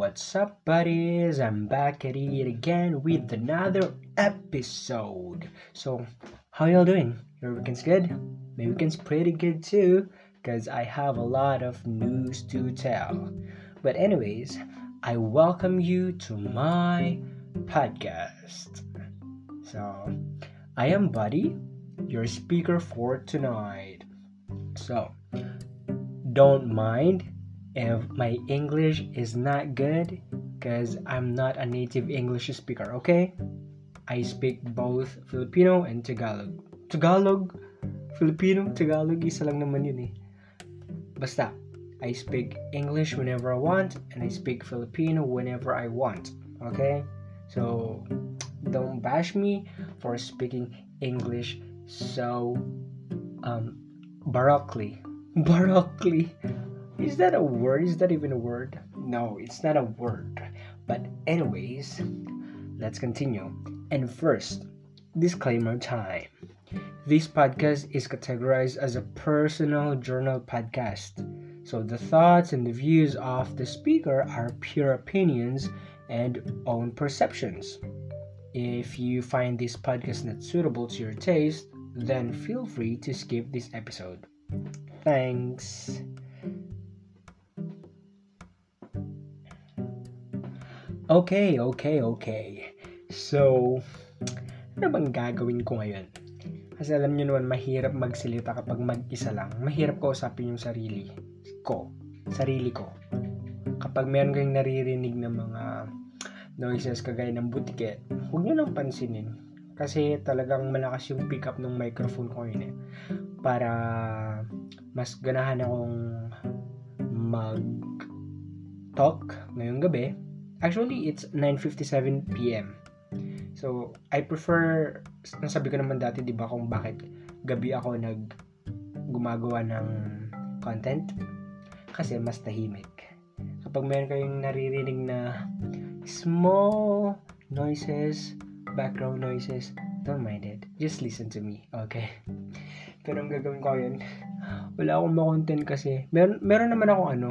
what's up, buddies? I'm back at it again with another episode. So, how y'all doing? Your weekend's good? My weekend's pretty good too, because I have a lot of news to tell. But, anyways, I welcome you to my podcast. So, I am Buddy, your speaker for tonight. So, don't mind if my English is not good because I'm not a native English speaker, okay? I speak both Filipino and Tagalog. Tagalog, Filipino, Tagalog, isa lang naman yun eh. Basta, I speak English whenever I want and I speak Filipino whenever I want, okay? So, don't bash me for speaking English so um baroquely. Baroquely. Is that a word? Is that even a word? No, it's not a word. But, anyways, let's continue. And first, disclaimer time. This podcast is categorized as a personal journal podcast. So, the thoughts and the views of the speaker are pure opinions and own perceptions. If you find this podcast not suitable to your taste, then feel free to skip this episode. Thanks. Okay, okay, okay. So, ano bang gagawin ko ngayon? Kasi alam nyo naman, mahirap magsalita kapag mag-isa lang. Mahirap kausapin yung sarili ko. Sarili ko. Kapag meron kayong naririnig ng mga noises kagaya ng butiket, huwag nyo nang pansinin. Kasi talagang malakas yung pick up ng microphone ko yun eh. Para mas ganahan akong mag-talk ngayong gabi Actually, it's 9.57 p.m. So, I prefer, nasabi ko naman dati, di ba, kung bakit gabi ako nag gumagawa ng content. Kasi mas tahimik. Kapag meron kayong naririnig na small noises, background noises, don't mind it. Just listen to me, okay? Pero ang gagawin ko yun, wala akong ma-content kasi, meron, meron naman ako ano,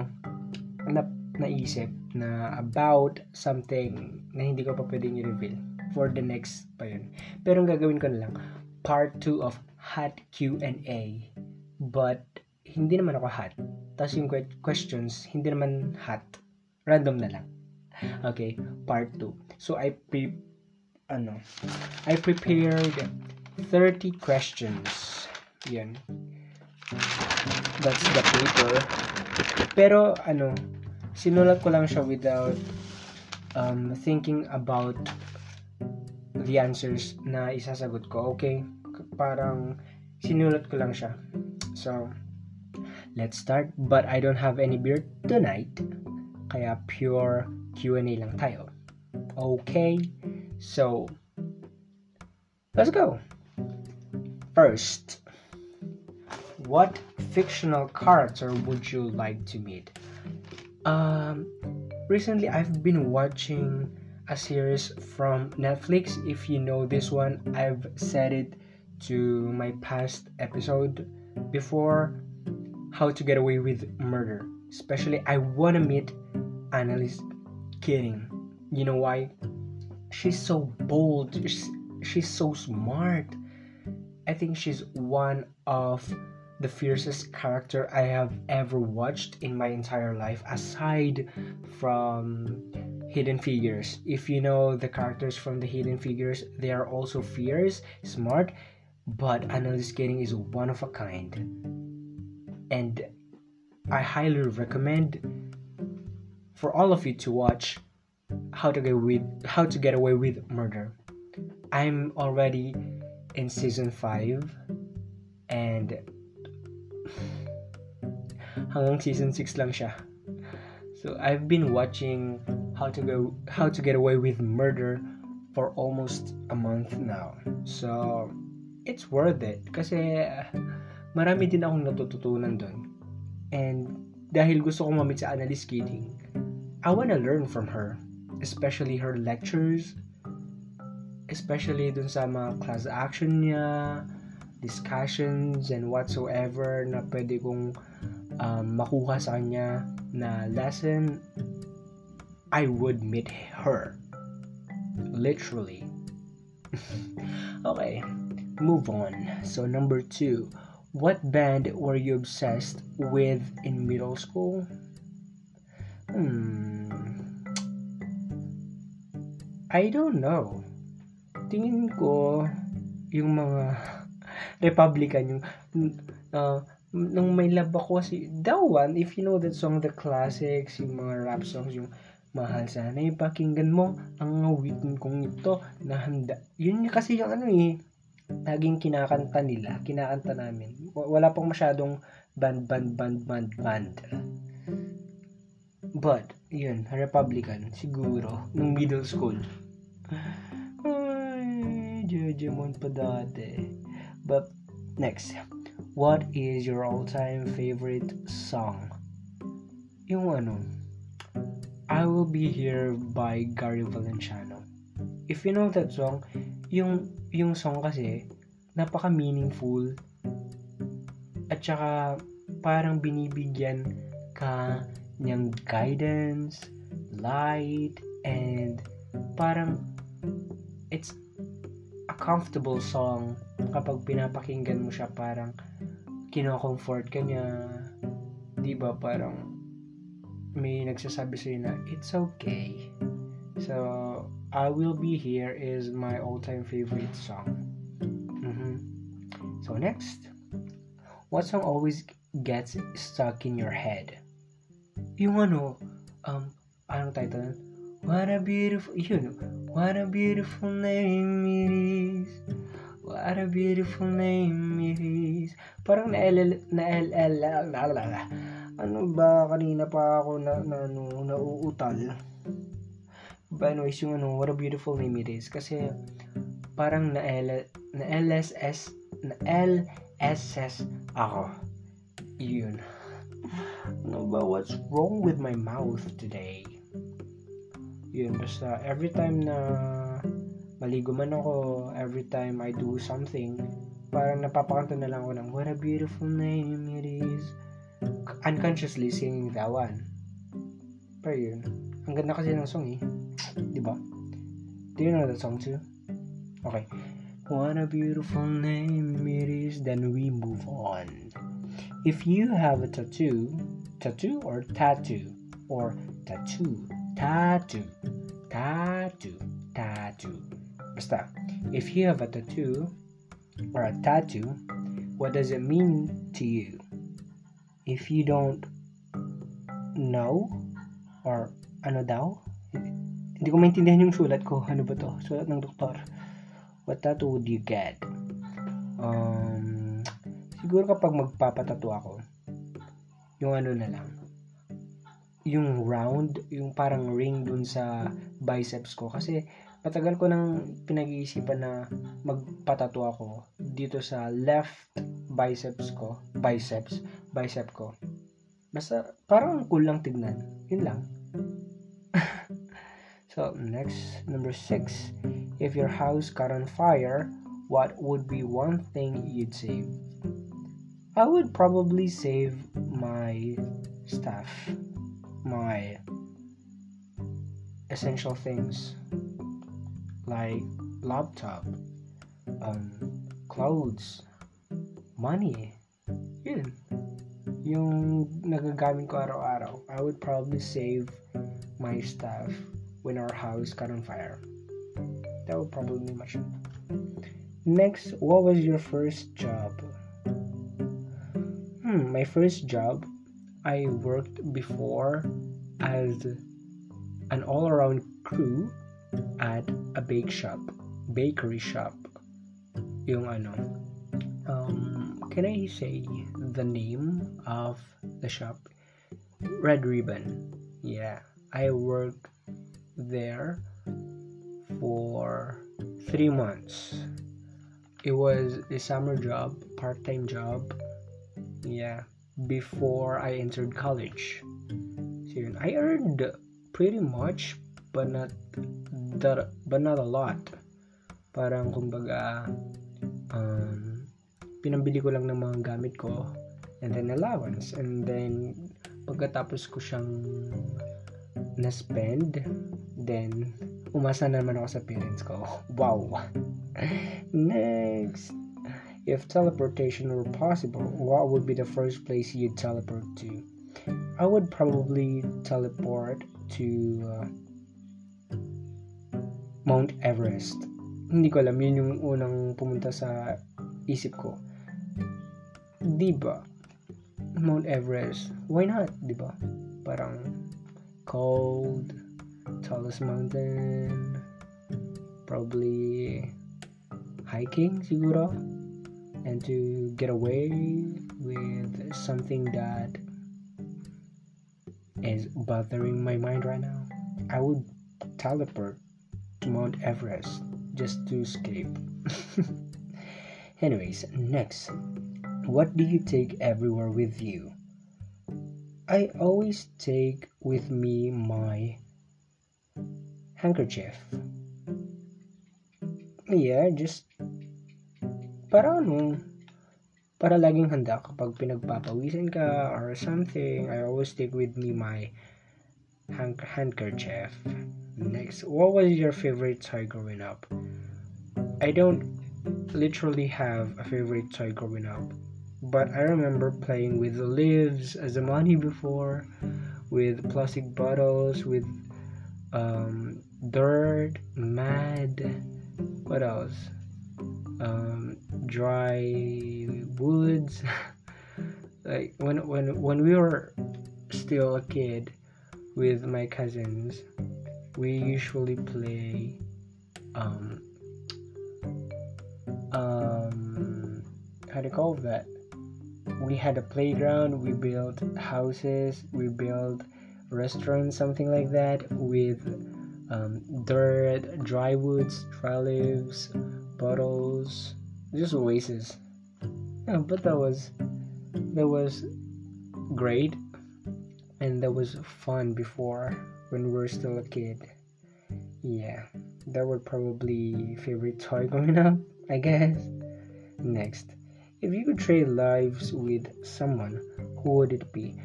na, naisip na about something na hindi ko pa pwedeng i-reveal for the next pa yun. Pero ang gagawin ko na lang, part 2 of hot Q&A. But, hindi naman ako hot. Tapos yung questions, hindi naman hot. Random na lang. Okay, part 2. So, I pre ano, I prepared 30 questions. Yan. That's the paper. Pero, ano, sinulat ko lang siya without um, thinking about the answers na isasagot ko. Okay? Parang sinulat ko lang siya. So, let's start. But I don't have any beer tonight. Kaya pure Q&A lang tayo. Okay? So, let's go. First, what fictional character would you like to meet? Um, recently, I've been watching a series from Netflix. If you know this one, I've said it to my past episode before How to Get Away with Murder. Especially, I want to meet Annalise Keating. You know why? She's so bold, she's, she's so smart. I think she's one of the fiercest character I have ever watched in my entire life, aside from Hidden Figures. If you know the characters from the Hidden Figures, they are also fierce, smart, but Annalise Keating is one of a kind. And I highly recommend for all of you to watch How to Get with How to Get Away with Murder. I'm already in season 5 and hanggang season 6 lang siya. So I've been watching How to Go How to Get Away with Murder for almost a month now. So it's worth it kasi marami din akong natututunan doon. And dahil gusto ko mamit sa Annalise Keating, I wanna learn from her. Especially her lectures, especially dun sa mga class action niya, discussions and whatsoever na pwede kong um, makuha sa kanya na lesson I would meet her. Literally. okay, move on. So, number two, what band were you obsessed with in middle school? Hmm. I don't know. Tingin ko, yung mga Republican, yung uh, nung may love ako si that one, if you know that song, the classics, yung mga rap songs, yung mahal sana ipakinggan mo ang awitin kong ito na handa. Yun kasi yung ano eh, naging kinakanta nila, kinakanta namin. Wala pang masyadong band, band, band, band, band. But, yun, Republican, siguro, nung middle school. Ay, Jejemon pa dati. But, next. What is your all-time favorite song? Yung ano, I Will Be Here by Gary Valenciano. If you know that song, yung, yung song kasi, napaka-meaningful at saka parang binibigyan ka niyang guidance, light, and parang it's a comfortable song kapag pinapakinggan mo siya parang kino-comfort ka niya 'di ba parang may nagsasabi sa na it's okay. So, I Will Be Here is my all-time favorite song. Mm-hmm. So, next. What song always gets stuck in your head? Yung ano, um, anong title? What a beautiful, yun, what a beautiful name it is. What a beautiful name it is. Parang na L, na L, L, la, la, la, ano ba? Kanina pa ako na, na ano, nauutal. But anyways yung ano what a beautiful name it is. Kasi parang na L na LSS na LSS ako. Yun. Ano ba? What's wrong with my mouth today? Yun basta every time na maligo man ako every time I do something parang napapakanta na lang ako ng what a beautiful name it is unconsciously singing that one. Pero yun, ang ganda kasi ng song eh. Di ba? Do you know that song too? Okay. What a beautiful name it is, then we move on. If you have a tattoo, tattoo or tattoo, or tattoo, tattoo, tattoo, tattoo. Basta, if you have a tattoo or a tattoo, what does it mean to you? if you don't know or ano daw hindi ko maintindihan yung sulat ko. Ano ba to? Sulat ng doktor. What tattoo would you get? Um siguro kapag magpapatato ako yung ano na lang yung round yung parang ring dun sa biceps ko. Kasi matagal ko nang pinag-iisipan na magpatato ako dito sa left biceps ko biceps bicep ko. Basta, parang cool lang tignan. Yun lang. so, next, number six. If your house caught on fire, what would be one thing you'd save? I would probably save my stuff, my essential things like laptop, um, clothes, money. Yun. yung nagagamit ko araw-araw, I would probably save my stuff when our house caught on fire. That would probably be shot. Next, what was your first job? Hmm, my first job, I worked before as an all-around crew at a bake shop, bakery shop. Yung ano, um, can I say the name of the shop? Red ribbon. Yeah i worked there for three months. It was a summer job part-time job. Yeah before i entered college. So i earned pretty much but not that but not a lot parang kumbaga um, pinambili ko lang ng mga gamit ko and then allowance and then pagkatapos ko siyang na spend, then umasa naman ako sa parents ko. Wow! Next! If teleportation were possible, what would be the first place you'd teleport to? I would probably teleport to uh, Mount Everest. Hindi ko alam, yun yung unang pumunta sa isip ko. Di ba? Mount Everest. Why not? Di ba? Parang cold, tallest mountain, probably hiking siguro and to get away with something that is bothering my mind right now, I would teleport to Mount Everest just to escape. Anyways, next, what do you take everywhere with you? I always take with me my handkerchief. Yeah, just para ano, para laging handa kapag pinagpapawisan ka or something. I always take with me my hand- handkerchief. Next, what was your favorite toy growing up? I don't literally have a favorite toy growing up, but I remember playing with the leaves as a money before, with plastic bottles, with um, dirt, mud. What else? Um, dry woods. like when when when we were still a kid with my cousins, we usually play um um how do you call that? We had a playground, we built houses, we built restaurants, something like that, with um, dirt, dry woods, dry leaves, bottles, just oasis. Yeah, but that was that was great, and that was fun before when we were still a kid. Yeah, that would probably favorite toy growing up, I guess. Next, if you could trade lives with someone, who would it be?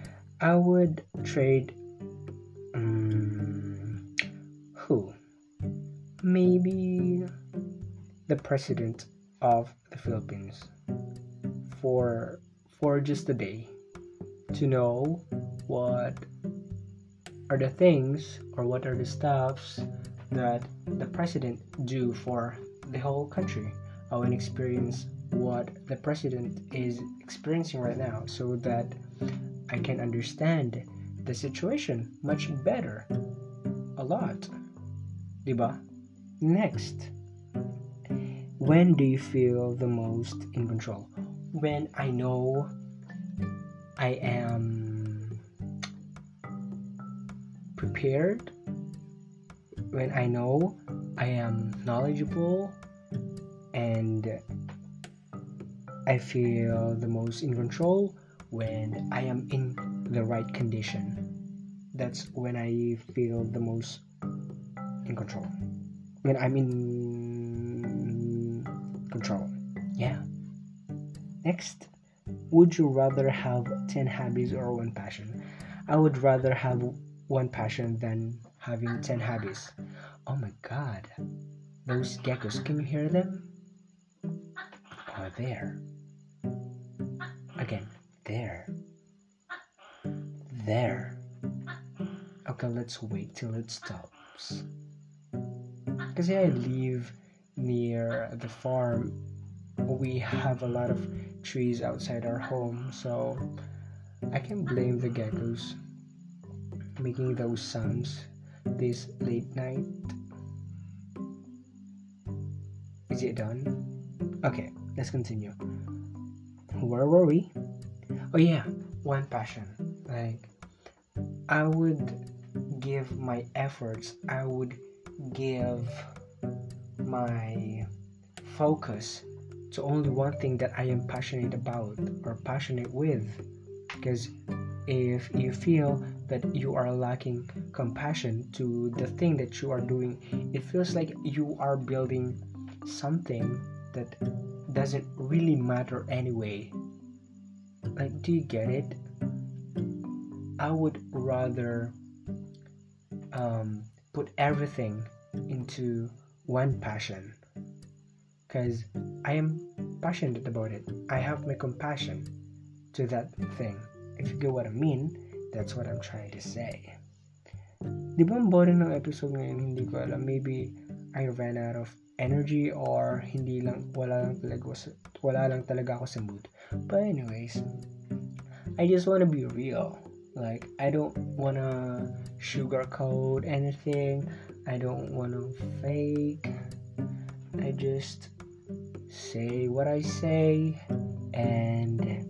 I would trade. Um, who? Maybe the president of the Philippines for for just a day to know what are the things or what are the stuffs that the president do for the whole country. I want to experience what the president is experiencing right now so that I can understand the situation much better. A lot. Diba? Next. When do you feel the most in control? When I know I am prepared, when I know I am knowledgeable, and I feel the most in control when I am in the right condition. That's when I feel the most in control. When I'm in control. Yeah. Next, would you rather have 10 hobbies or one passion? I would rather have one passion than having 10 habits. Oh my god. Those geckos, can you hear them? Oh, there. Again, there. There. Okay, let's wait till it stops. Because yeah, I live near the farm. We have a lot of trees outside our home, so I can blame the geckos making those sounds this late night. Is it done? Okay, let's continue. Where were we? Oh yeah, one passion. Like I would give my efforts, I would give my focus to only one thing that I am passionate about or passionate with. Because if you feel that you are lacking compassion to the thing that you are doing, it feels like you are building something that doesn't really matter anyway. Like, do you get it? I would rather um, put everything into one passion because I am passionate about it. I have my compassion to that thing. If you get what I mean, that's what I'm trying to say. Di ba ang boring ng episode ngayon? Hindi ko alam. Maybe I ran out of energy or hindi lang, wala lang talaga, wala lang talaga ako sa mood. But anyways, I just want to be real. Like, I don't want to sugarcoat anything. I don't want to fake. I just say what I say and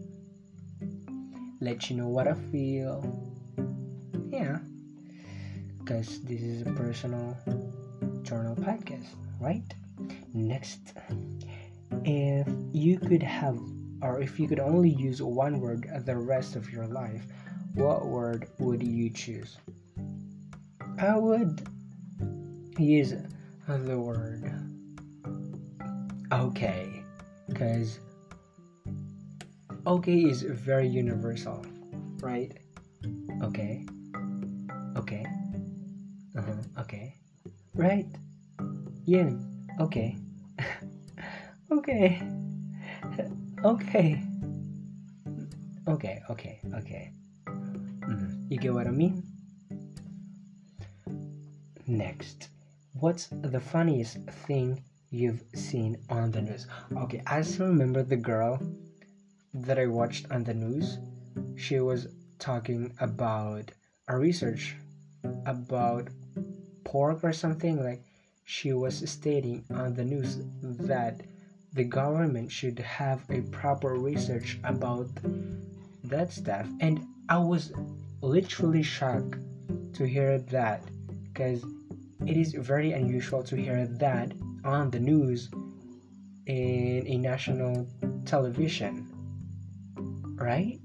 let you know what I feel. Yeah. Because this is a personal journal podcast, right? Next, if you could have or if you could only use one word the rest of your life, what word would you choose? I would use the word okay because okay is very universal, right? Okay, okay, uh-huh. okay, right? Yeah, okay, okay. Okay. Okay, okay, okay. Mm, you get what I mean? Next, what's the funniest thing you've seen on the news? Okay, I still remember the girl that I watched on the news. She was talking about a research about pork or something like she was stating on the news that the government should have a proper research about that stuff and i was literally shocked to hear that because it is very unusual to hear that on the news in a national television right?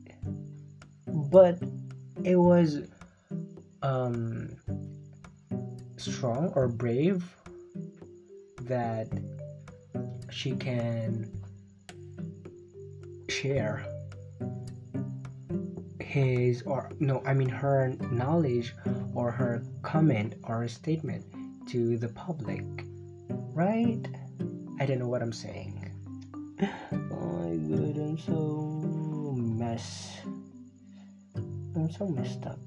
But it was um strong or brave that she can share his or no i mean her knowledge or her comment or statement to the public right? I don't know what i'm saying. Oh my god i'm so mess. I'm so messed up.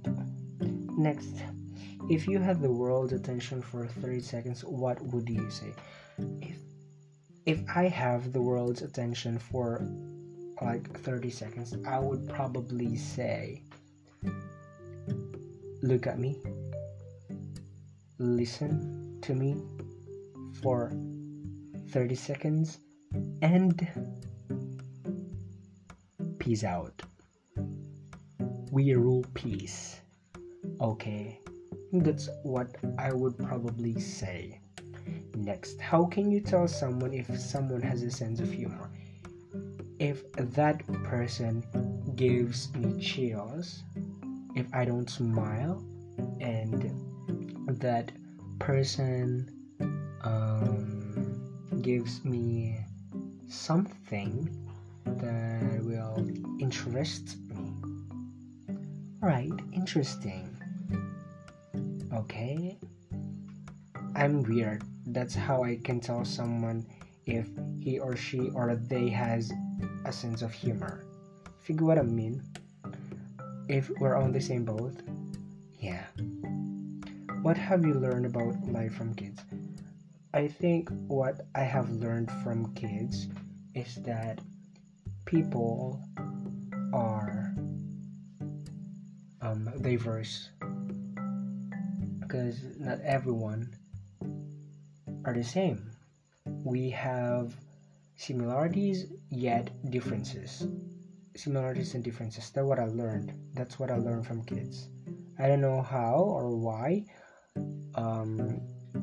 Next if you had the world's attention for 30 seconds what would you say? If if I have the world's attention for like 30 seconds, I would probably say, Look at me, listen to me for 30 seconds, and peace out. We rule peace. Okay, that's what I would probably say. Next, how can you tell someone if someone has a sense of humor? If that person gives me chills, if I don't smile, and that person um, gives me something that will interest me. Right, interesting. Okay, I'm weird that's how I can tell someone if he or she or they has a sense of humor. Figure what I mean? If we're on the same boat? Yeah. What have you learned about life from kids? I think what I have learned from kids is that people are um, diverse because not everyone are the same. We have similarities yet differences. Similarities and differences. That's what I learned. That's what I learned from kids. I don't know how or why, um,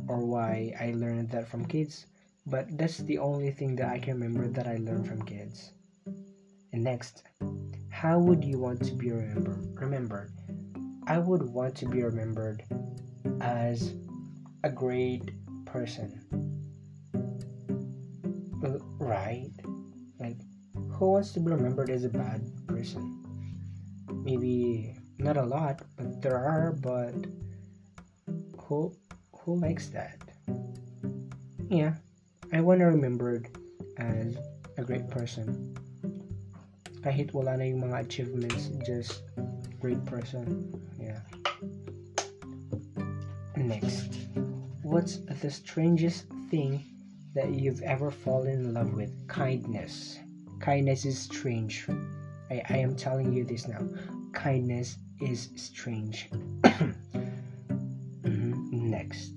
or why I learned that from kids, but that's the only thing that I can remember that I learned from kids. And next, how would you want to be remembered? Remembered. I would want to be remembered as a great person. Right? Like, who wants to be remembered as a bad person? Maybe not a lot, but there are, but who who likes that? Yeah, I want to remembered as a great person. Kahit wala na yung mga achievements, just great person. Yeah. Next, what's the strangest thing that you've ever fallen in love with? Kindness. Kindness is strange. I, I am telling you this now. Kindness is strange. Mhm. Next.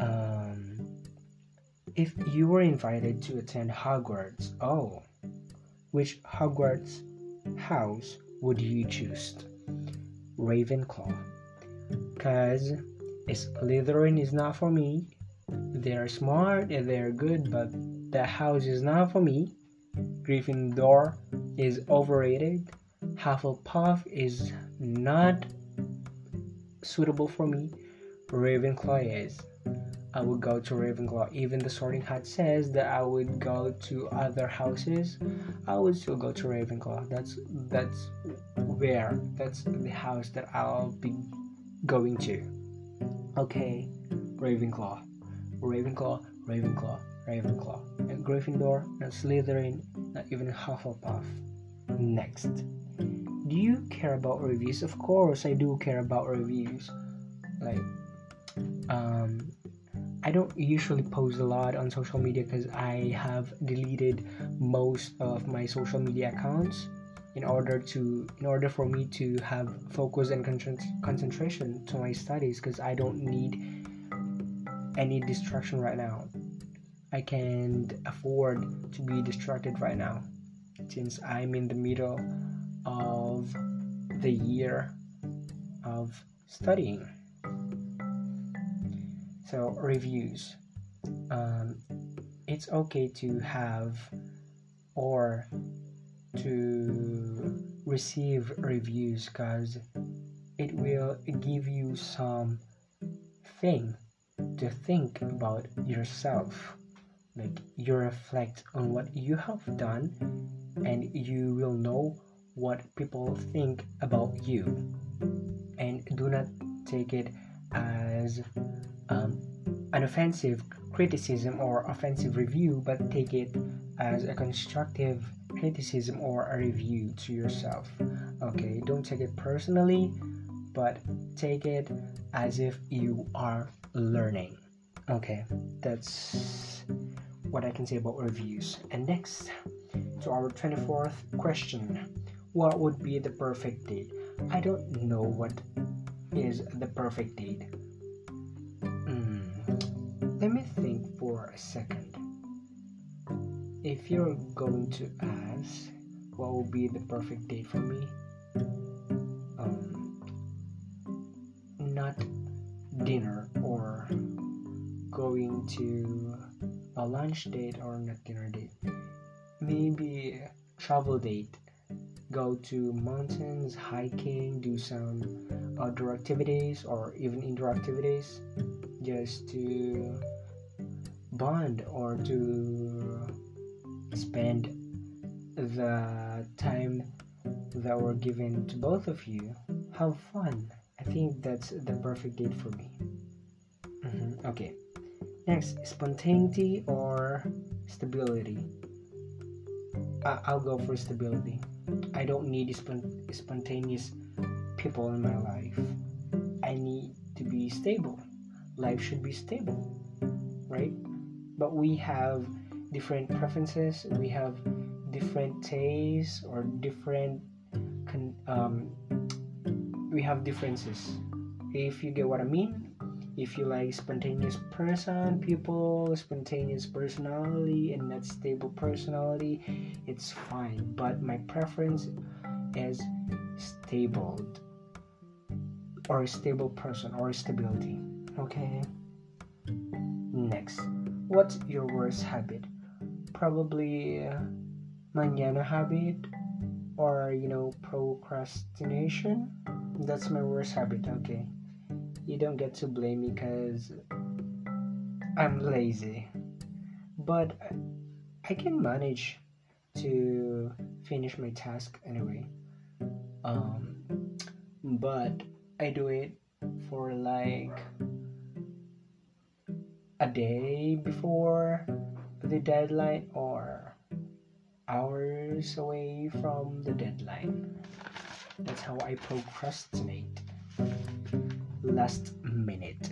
Um, if you were invited to attend Hogwarts, oh, which Hogwarts house would you choose? Ravenclaw. Because Slytherin is not for me. They're smart and they're good, but the house is not for me. Gryffindor is overrated. Hufflepuff is not suitable for me. Ravenclaw is. I would go to Ravenclaw. Even the Sorting Hat says that I would go to other houses. I would still go to Ravenclaw. That's that's where that's the house that I'll be going to. Okay, Ravenclaw, Ravenclaw, Ravenclaw, Ravenclaw. And Gryffindor, not Slytherin, not even Hufflepuff. Next, do you care about reviews? Of course, I do care about reviews. Like, um, I don't usually post a lot on social media because I have deleted most of my social media accounts in order to in order for me to have focus and con- concentration to my studies because I don't need any distraction right now. I can't afford to be distracted right now since I'm in the middle of the year of studying. So reviews. Um, it's okay to have or to receive reviews because it will give you some thing to think about yourself like you reflect on what you have done and you will know what people think about you and do not take it as an offensive criticism or offensive review but take it as a constructive criticism or a review to yourself. Okay don't take it personally but take it as if you are learning. Okay that's what i can say about reviews. And next to our 24th question what would be the perfect date? I don't know what is the perfect date. Let me think for a second. If you're going to ask what would be the perfect date for me um, not dinner or going to a lunch date or not dinner date maybe travel date go to mountains hiking do some outdoor activities or even indoor activities just to bond or to spend the time that were given to both of you. Have fun. I think that's the perfect date for me. Mhm, okay. Next spontaneity or stability? I- i'll go for stability. I don't need spon- spontaneous people in my life. I need to be stable. Life should be stable right but we have different preferences. We have different tastes or different um, we have differences. If you get what i mean if you like spontaneous person people spontaneous personality and not stable personality it's fine. But my preference is stable or a stable person or stability. Okay? Next what's your worst habit? Probably uh, manana habit or you know procrastination? That's my worst habit okay. You don't get to blame me because i'm lazy. But i can manage to finish my task anyway. Um but i do it for like a day before the deadline or hours away from the deadline. That's how I procrastinate. Last minute.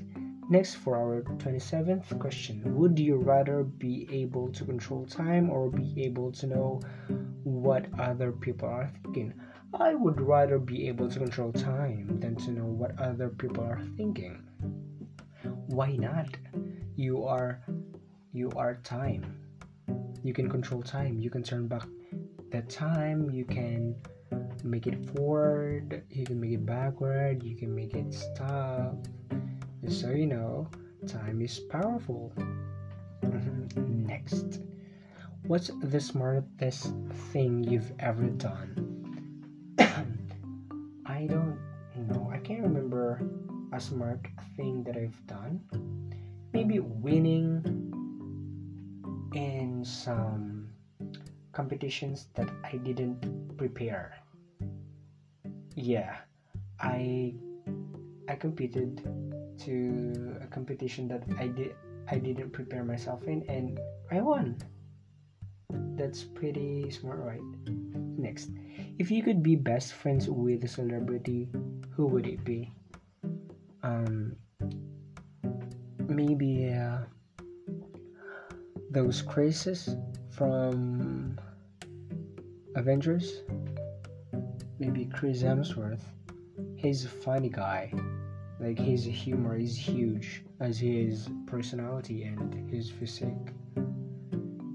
Next, for our 27th question Would you rather be able to control time or be able to know what other people are thinking? I would rather be able to control time than to know what other people are thinking. Why not? You are you are time. You can control time. You can turn back the time. You can make it forward, you can make it backward, you can make it stop. Just so you know, time is powerful. Next, what's the smartest thing you've ever done? I don't know. I can't remember a smart thing that I've done. Maybe winning in some competitions that I didn't prepare. Yeah i i competed to a competition that i did i didn't prepare myself in and i won. That's pretty smart right? Next if you could be best friends with a celebrity who would it be? Um maybe uh, those Chrises from avengers maybe Chris Hemsworth. He's a funny guy. Like his humor is huge as his personality and his physique.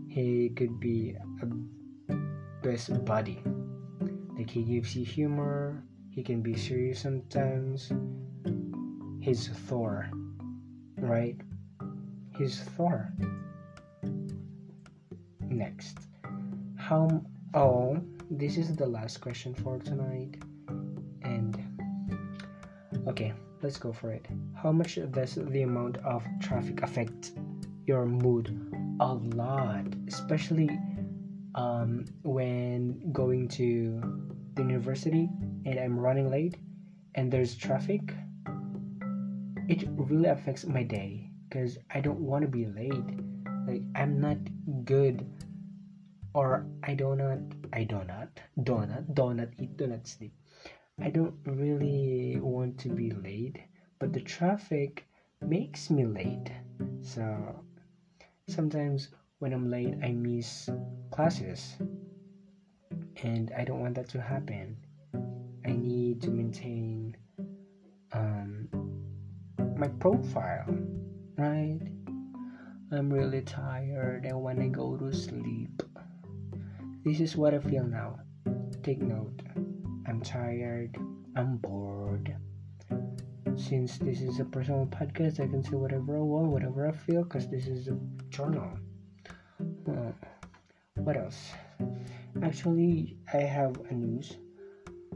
He could be a best buddy. Like he gives you humor. He can be serious sometimes. He's Thor, right? He's Thor. Next, how? Oh, this is the last question for tonight. And okay, let's go for it. How much does the amount of traffic affect your mood? A lot, especially um, when going to the university and I'm running late and there's traffic. It really affects my day because I don't want to be late. Like, I'm not good or I do not I do not do not do not eat do not sleep. I don't really want to be late, but the traffic makes me late. So sometimes when I'm late, I miss classes, and I don't want that to happen. I need to maintain um, my profile, right? I'm really tired. I want to go to sleep. This is what I feel now. Take note. I'm tired. I'm bored. Since this is a personal podcast, I can say whatever I want, whatever I feel, because this is a journal. What else? Actually, I have a news.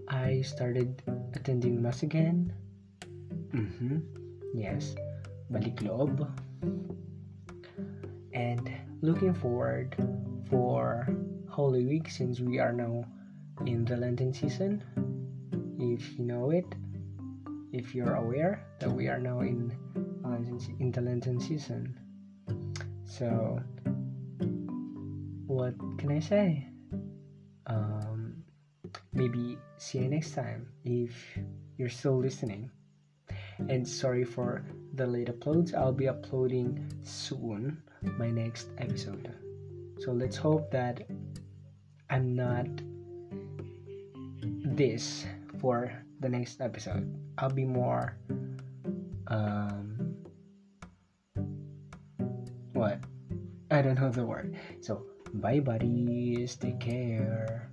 I started attending mass again. Mm-hmm. Yes. Balik loob. And looking forward for Holy Week since we are now in the Lenten season. If you know it, if you're aware that we are now in in the Lenten season. So, what can I say? Um, maybe see you next time if you're still listening. And sorry for the late uploads. I'll be uploading soon my next episode. So let's hope that I'm not this for the next episode. I'll be more um what? I don't know the word. So bye buddies, take care.